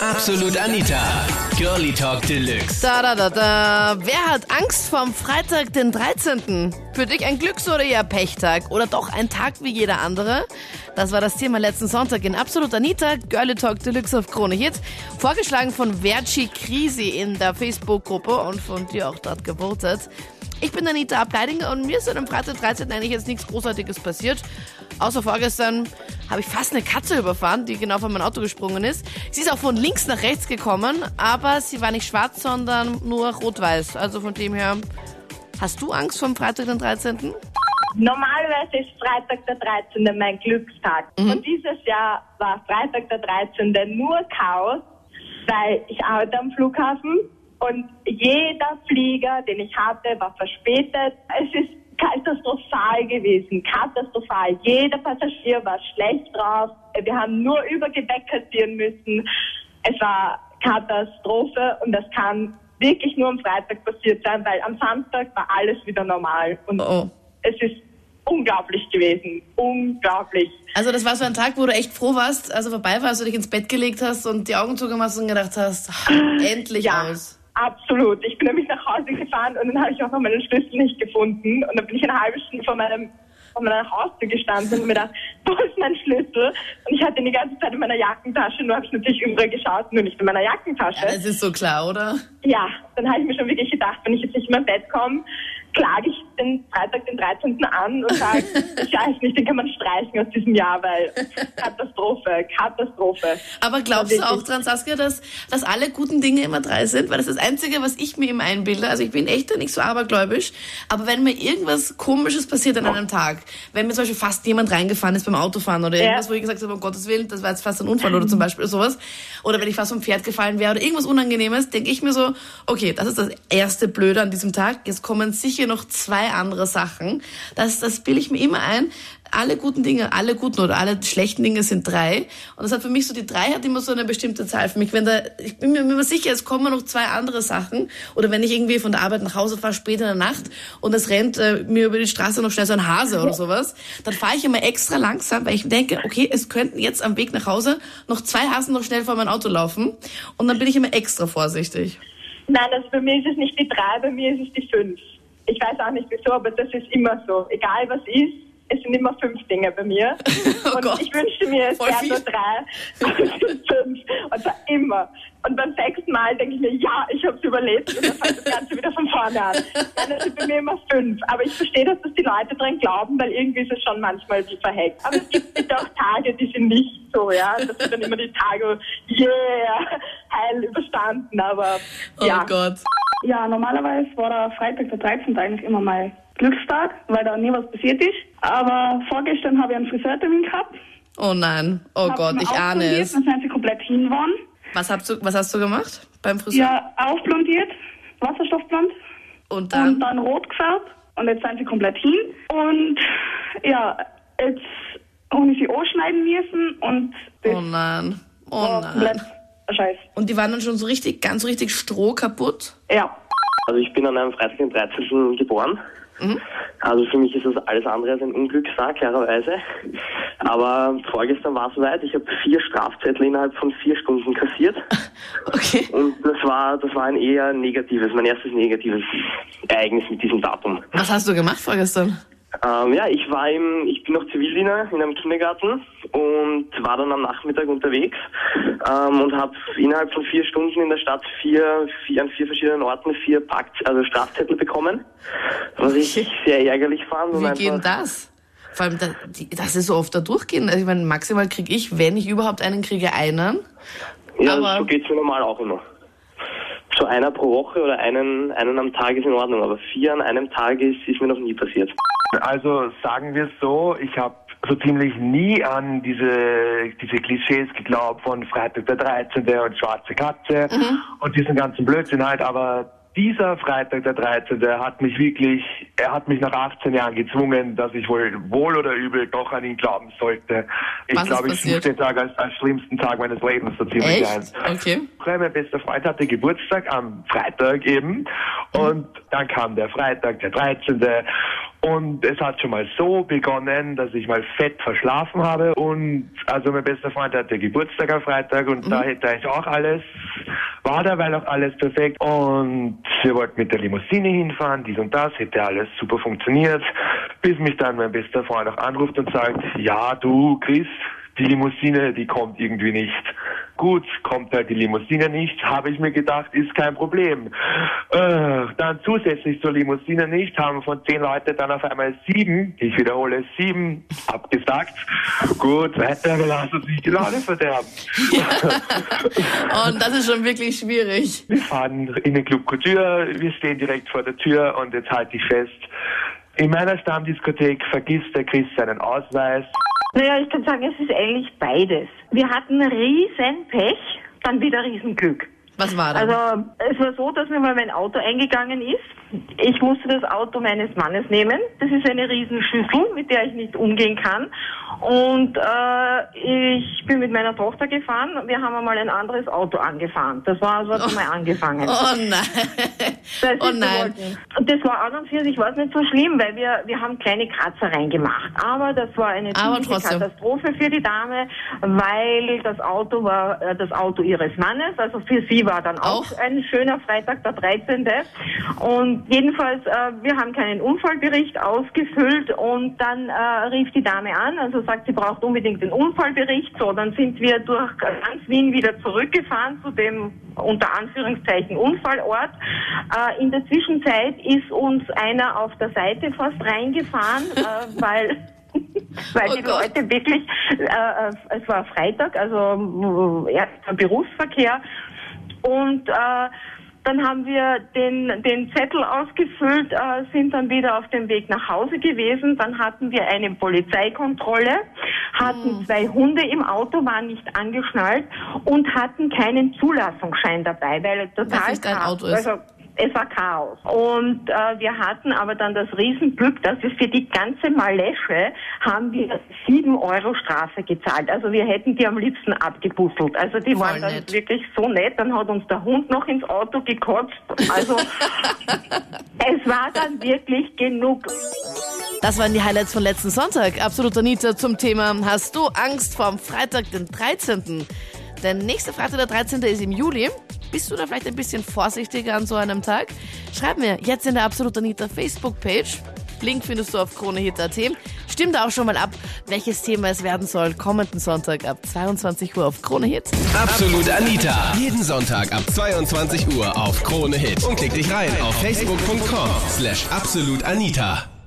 Absolut Anita. Girlie Talk Deluxe. Da, da, da, da. Wer hat Angst vom Freitag, den 13.? Für dich ein Glücks- oder eher Pechtag? Oder doch ein Tag wie jeder andere? Das war das Thema letzten Sonntag in Absolut Anita, Girlie Talk Deluxe auf Krone Hits. Vorgeschlagen von Verci Krisi in der Facebook-Gruppe und von dir auch dort gewotet. Ich bin Anita Ableidinger und mir ist am Freitag 13. eigentlich jetzt nichts Großartiges passiert. Außer vorgestern habe ich fast eine Katze überfahren, die genau von meinem Auto gesprungen ist. Sie ist auch von links nach rechts gekommen, aber sie war nicht schwarz, sondern nur rot-weiß. Also von dem her, hast du Angst vom Freitag, den 13.? Normalerweise ist Freitag der 13. mein Glückstag. Und dieses Jahr war Freitag der 13. nur Chaos, weil ich arbeite am Flughafen und jeder Flieger, den ich hatte, war verspätet. Es ist katastrophal gewesen, katastrophal. Jeder Passagier war schlecht drauf. Wir haben nur über Gepäck kassieren müssen. Es war Katastrophe und das kann wirklich nur am Freitag passiert sein, weil am Samstag war alles wieder normal und Oh. es ist unglaublich gewesen, unglaublich. Also das war so ein Tag, wo du echt froh warst, also vorbei warst, du dich ins Bett gelegt hast und die Augen zugemacht und gedacht hast, endlich Ja, aus. Absolut. Ich bin nämlich nach Hause gefahren und dann habe ich auch noch meinen Schlüssel nicht gefunden. Und dann bin ich eine halbe Stunde vor meinem vor meiner Haustür gestanden und mir gedacht, wo ist mein Schlüssel? Und ich hatte ihn die ganze Zeit in meiner Jackentasche, nur habe ich natürlich überall geschaut, nur nicht in meiner Jackentasche. Ja, das ist so klar, oder? Ja, dann habe ich mir schon wirklich gedacht, wenn ich jetzt nicht in mein Bett komme, klage ich den Freitag, den 13. an und sage, ich weiß nicht, den kann man streichen aus diesem Jahr, weil Katastrophe, Katastrophe. Aber glaubst du Ja, auch dran, Saskia, dass, dass alle guten Dinge immer drei sind? Weil das ist das Einzige, was ich mir immer einbilde. Also ich bin echt nicht so abergläubisch. Aber wenn mir irgendwas Komisches passiert an einem Tag, wenn mir zum Beispiel fast jemand reingefahren ist beim Autofahren oder irgendwas, wo ich gesagt habe, um Gottes Willen, das war jetzt fast ein Unfall oder zum Beispiel sowas. Oder wenn ich fast vom Pferd gefallen wäre oder irgendwas Unangenehmes, denke ich mir so, okay, das ist das erste Blöde an diesem Tag. Jetzt kommen sicher noch zwei andere Sachen. Das, das bilde ich mir immer ein. Alle guten Dinge, alle guten oder alle schlechten Dinge sind drei. Und das hat für mich so, die drei hat immer so eine bestimmte Zahl für mich. Wenn da, ich bin mir immer sicher, es kommen noch zwei andere Sachen. Oder wenn ich irgendwie von der Arbeit nach Hause fahre, spät in der Nacht, und es rennt äh, mir über die Straße noch schnell so ein Hase oder sowas, dann fahre ich immer extra langsam, weil ich denke, okay, es könnten jetzt am Weg nach Hause noch zwei Hasen noch schnell vor mein Auto laufen. Und dann bin ich immer extra vorsichtig. Nein, also bei mir ist es nicht die drei, bei mir ist es die fünf. Ich weiß auch nicht wieso, aber das ist immer so. Egal was ist, es sind immer fünf Dinge bei mir. Oh und Gott. ich wünschte mir, es wären nur drei, sind fünf. Und zwar immer. Und beim sechsten Mal denke ich mir, ja, ich habe es überlebt. Und dann fängt das Ganze wieder von vorne an. Es sind bei mir immer fünf. Aber ich verstehe, dass das die Leute dran glauben, weil irgendwie ist es schon manchmal wie verheckt. Aber es gibt bitte auch Tage, die sind nicht so, ja. Das sind dann immer die Tage, yeah, heil überstanden. Aber Oh ja. Gott. Ja, normalerweise war der Freitag der 13. eigentlich immer mein Glückstag, weil da nie was passiert ist. Aber vorgestern habe ich einen Friseurtermin gehabt. Oh nein. Oh Hab Gott, ich ahne es. Dann sind sie komplett hin waren. Was hast du, was hast du gemacht beim Friseur? Ja, aufblondiert, Wasserstoffblond Und und dann? dann rot gefärbt. Und jetzt sind sie komplett hin. Und ja, jetzt habe ich sie anschneiden müssen und das Oh nein. Oh nein. Scheiß. Und die waren dann schon so richtig, ganz so richtig stroh kaputt? Ja. Also ich bin an einem Freitag, den 13. geboren. Also für mich ist das alles andere als ein Unglückstag, klarerweise. Aber vorgestern war es soweit. Ich habe vier Strafzettel innerhalb von vier Stunden kassiert. Okay. Und das war, das war ein eher negatives, mein erstes negatives Ereignis mit diesem Datum. Was hast du gemacht vorgestern? Ähm, ja, ich war im, ich bin noch Zivildiener in einem Kindergarten und war dann am Nachmittag unterwegs ähm, und habe innerhalb von vier Stunden in der Stadt vier, vier an vier verschiedenen Orten vier Pakt, also Strafzettel bekommen, was ich sehr ärgerlich fand. Wie geht denn das? Vor allem, da, die, das ist so oft da durchgehen. Also ich meine, maximal kriege ich, wenn ich überhaupt einen kriege, einen. Ja, aber- so geht's mir normal auch immer. So einer pro Woche oder einen, einen am Tag ist in Ordnung, aber vier an einem Tag ist, ist mir noch nie passiert. Also sagen wir es so, ich habe so ziemlich nie an diese, diese Klischees geglaubt von Freitag der 13. und schwarze Katze und diesen ganzen Blödsinn halt, aber dieser Freitag der 13. hat mich wirklich, er hat mich nach 18 Jahren gezwungen, dass ich wohl wohl oder übel doch an ihn glauben sollte. Ich glaube, ich stufe den Tag als, als schlimmsten Tag meines Lebens so ziemlich ein. Echt? Okay. Mein bester Freund hatte Geburtstag am Freitag eben und dann kam der Freitag, der 13. Und es hat schon mal so begonnen, dass ich mal fett verschlafen habe. Und also mein bester Freund hatte Geburtstag am Freitag und mhm. da hätte ich auch alles, war da, weil auch alles perfekt. Und wir wollten mit der Limousine hinfahren, dies und das, hätte alles super funktioniert. Bis mich dann mein bester Freund auch anruft und sagt, ja du Chris, die Limousine, die kommt irgendwie nicht. Gut, kommt halt die Limousine nicht, habe ich mir gedacht, ist kein Problem. Äh, dann zusätzlich zur Limousine nicht, haben von zehn Leuten dann auf einmal sieben, ich wiederhole sieben, abgesagt. Gut, weiter, wir lassen uns nicht die Laune verderben. Ja. Und das ist schon wirklich schwierig. Wir fahren in den Club Couture, wir stehen direkt vor der Tür und jetzt halte ich fest, in meiner Stammdiskothek vergisst der Chris seinen Ausweis. Naja, ich kann sagen, es ist eigentlich beides. Wir hatten riesen Pech, dann wieder Riesenglück. Was war das? Also es war so, dass mir mal mein Auto eingegangen ist. Ich musste das Auto meines Mannes nehmen. Das ist eine Riesenschüssel, mit der ich nicht umgehen kann. Und äh, ich bin mit meiner Tochter gefahren. Wir haben einmal ein anderes Auto angefahren. Das war also oh. mal angefangen. Oh nein. Das oh nein. Und das war an und für sich war nicht so schlimm, weil wir, wir haben kleine Kratzereien gemacht. Aber das war eine ziemliche Katastrophe für die Dame, weil das Auto war äh, das Auto ihres Mannes. Also für sie war dann auch, auch ein schöner Freitag, der 13. Und jedenfalls, äh, wir haben keinen Unfallbericht ausgefüllt und dann äh, rief die Dame an, also sagt, sie braucht unbedingt den Unfallbericht. So, dann sind wir durch ganz Wien wieder zurückgefahren zu dem unter Anführungszeichen Unfallort. Äh, in der Zwischenzeit ist uns einer auf der Seite fast reingefahren, äh, weil weil oh die Gott. Leute wirklich, äh, äh, es war Freitag, also äh, Berufsverkehr und äh, dann haben wir den, den Zettel ausgefüllt, äh, sind dann wieder auf dem Weg nach Hause gewesen. Dann hatten wir eine Polizeikontrolle, hatten mhm. zwei Hunde im Auto, waren nicht angeschnallt und hatten keinen Zulassungsschein dabei, weil total Was nicht ein Auto ist. Also, es war Chaos. Und äh, wir hatten aber dann das Riesenglück, dass wir für die ganze Malesche haben wir sieben Euro Strafe gezahlt. Also wir hätten die am liebsten abgebusselt. Also die Voll waren dann nett. wirklich so nett. Dann hat uns der Hund noch ins Auto gekotzt. Also es war dann wirklich genug. Das waren die Highlights von letzten Sonntag. Absolut Anita zum Thema Hast du Angst vor dem Freitag, den 13.? Der nächste Freitag, der 13. ist im Juli. Bist du da vielleicht ein bisschen vorsichtiger an so einem Tag? Schreib mir jetzt in der Absolut Anita Facebook-Page. Link findest du auf kronehit.at. Stimmt auch schon mal ab, welches Thema es werden soll. Kommenden Sonntag ab 22 Uhr auf Kronehit. Absolut Anita. Jeden Sonntag ab 22 Uhr auf Kronehit. Und klick dich rein auf facebook.com slash absolutanita.